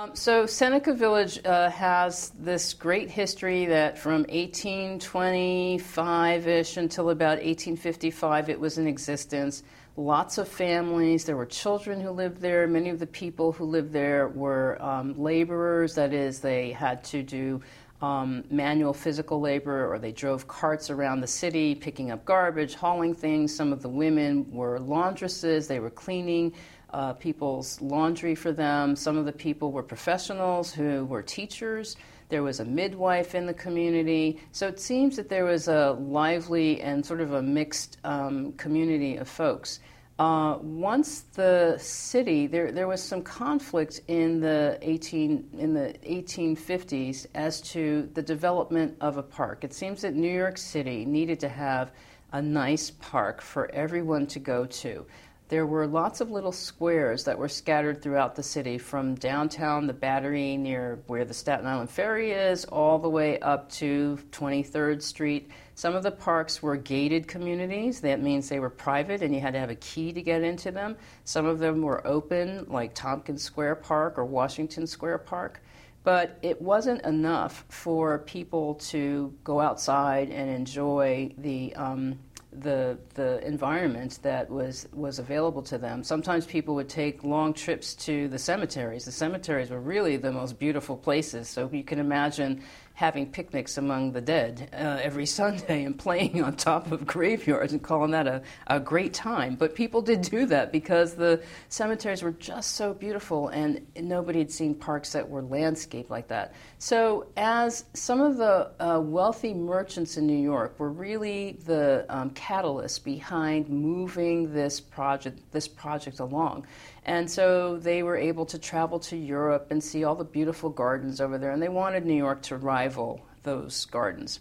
Um, so Seneca Village uh, has this great history that from 1825-ish until about 1855 it was in existence. Lots of families. There were children who lived there. Many of the people who lived there were um, laborers. That is, they had to do um, manual physical labor or they drove carts around the city picking up garbage, hauling things. Some of the women were laundresses. They were cleaning uh, people's laundry for them. Some of the people were professionals who were teachers. There was a midwife in the community. So it seems that there was a lively and sort of a mixed um, community of folks. Uh, once the city, there, there was some conflict in the 18 in the 1850s as to the development of a park. It seems that New York City needed to have a nice park for everyone to go to there were lots of little squares that were scattered throughout the city from downtown, the Battery near where the Staten Island Ferry is, all the way up to 23rd Street. Some of the parks were gated communities. That means they were private and you had to have a key to get into them. Some of them were open, like Tompkins Square Park or Washington Square Park. But it wasn't enough for people to go outside and enjoy the um, the the environment that was was available to them. Sometimes people would take long trips to the cemeteries. The cemeteries were really the most beautiful places. So you can imagine having picnics among the dead uh, every Sunday and playing on top of graveyards and calling that a, a great time. But people did do that because the cemeteries were just so beautiful and nobody had seen parks that were landscaped like that. So, as some of the uh, wealthy merchants in New York were really the um, catalyst behind moving this project, this project along. And so they were able to travel to Europe and see all the beautiful gardens over there, and they wanted New York to rival those gardens.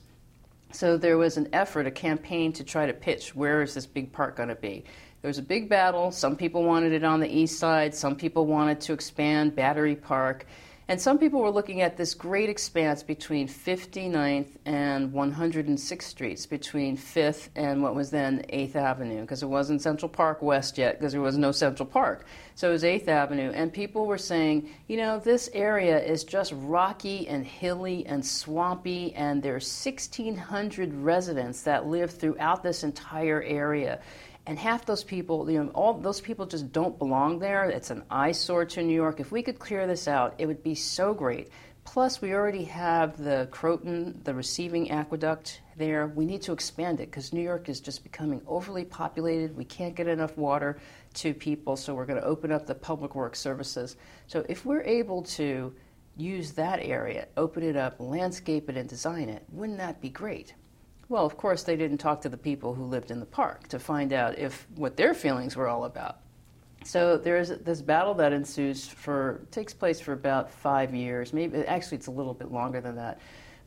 So there was an effort, a campaign to try to pitch where is this big park going to be. There was a big battle. Some people wanted it on the east side, some people wanted to expand Battery Park. And some people were looking at this great expanse between 59th and 106th Streets, between 5th and what was then 8th Avenue, because it wasn't Central Park West yet, because there was no Central Park. So it was 8th Avenue. And people were saying, you know, this area is just rocky and hilly and swampy, and there are 1,600 residents that live throughout this entire area and half those people, you know, all those people just don't belong there. It's an eyesore to New York. If we could clear this out, it would be so great. Plus, we already have the Croton, the receiving aqueduct there. We need to expand it because New York is just becoming overly populated. We can't get enough water to people, so we're going to open up the public works services. So, if we're able to use that area, open it up, landscape it, and design it, wouldn't that be great? Well, of course, they didn't talk to the people who lived in the park to find out if what their feelings were all about. So there's this battle that ensues for takes place for about five years. Maybe actually it's a little bit longer than that,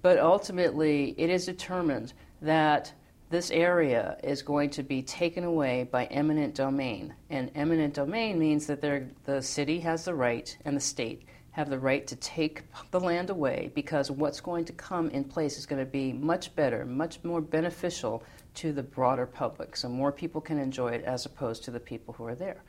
but ultimately it is determined that this area is going to be taken away by eminent domain. And eminent domain means that the city has the right and the state have the right to take the land away because what's going to come in place is going to be much better, much more beneficial to the broader public. So more people can enjoy it as opposed to the people who are there.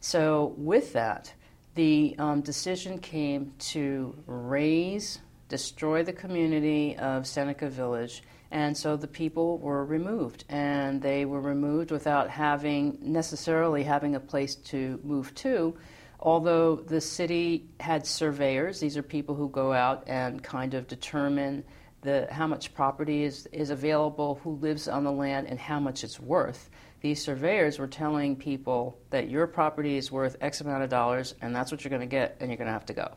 So, with that, the um, decision came to raze, destroy the community of Seneca Village. And so the people were removed, and they were removed without having necessarily having a place to move to Although the city had surveyors, these are people who go out and kind of determine the, how much property is, is available, who lives on the land, and how much it's worth. These surveyors were telling people that your property is worth X amount of dollars, and that's what you're going to get, and you're going to have to go.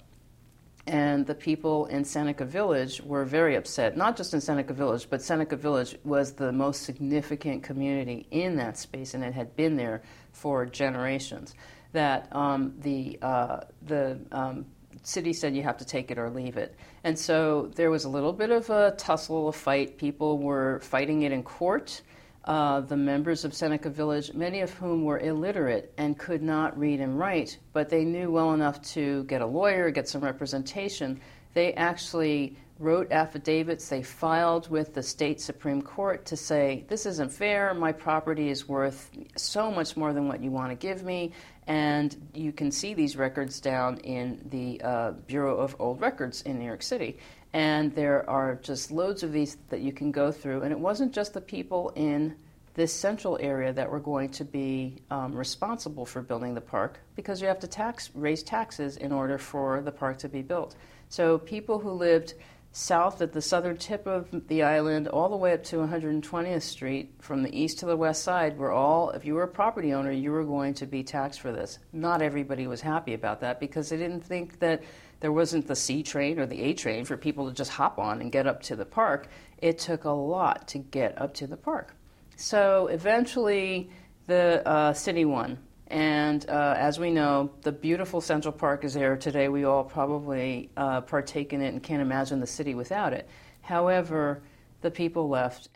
And the people in Seneca Village were very upset, not just in Seneca Village, but Seneca Village was the most significant community in that space, and it had been there for generations that um, the, uh, the um, city said you have to take it or leave it. And so there was a little bit of a tussle, a fight. People were fighting it in court. Uh, the members of Seneca Village, many of whom were illiterate and could not read and write, but they knew well enough to get a lawyer, get some representation. They actually wrote affidavits. They filed with the state Supreme Court to say, This isn't fair. My property is worth so much more than what you want to give me And you can see these records down in the uh, Bureau of Old Records in New York City. And there are just loads of these that you can go through. And it wasn't just the people in this central area that were going to be um, responsible for building the park because you have to tax raise taxes in order for the park to be built. So people who lived south at the southern tip of the island all the way up to 120th Street from the east to the west side were all if you were a property owner you were going to be taxed for this. Not everybody was happy about that because they didn't think that there wasn't the C train or the A train for people to just hop on and get up to the park. It took a lot to get up to the park. So eventually, the uh, city won. And uh, as we know, the beautiful Central Park is there today. We all probably uh, partake in it and can't imagine the city without it. However, the people left.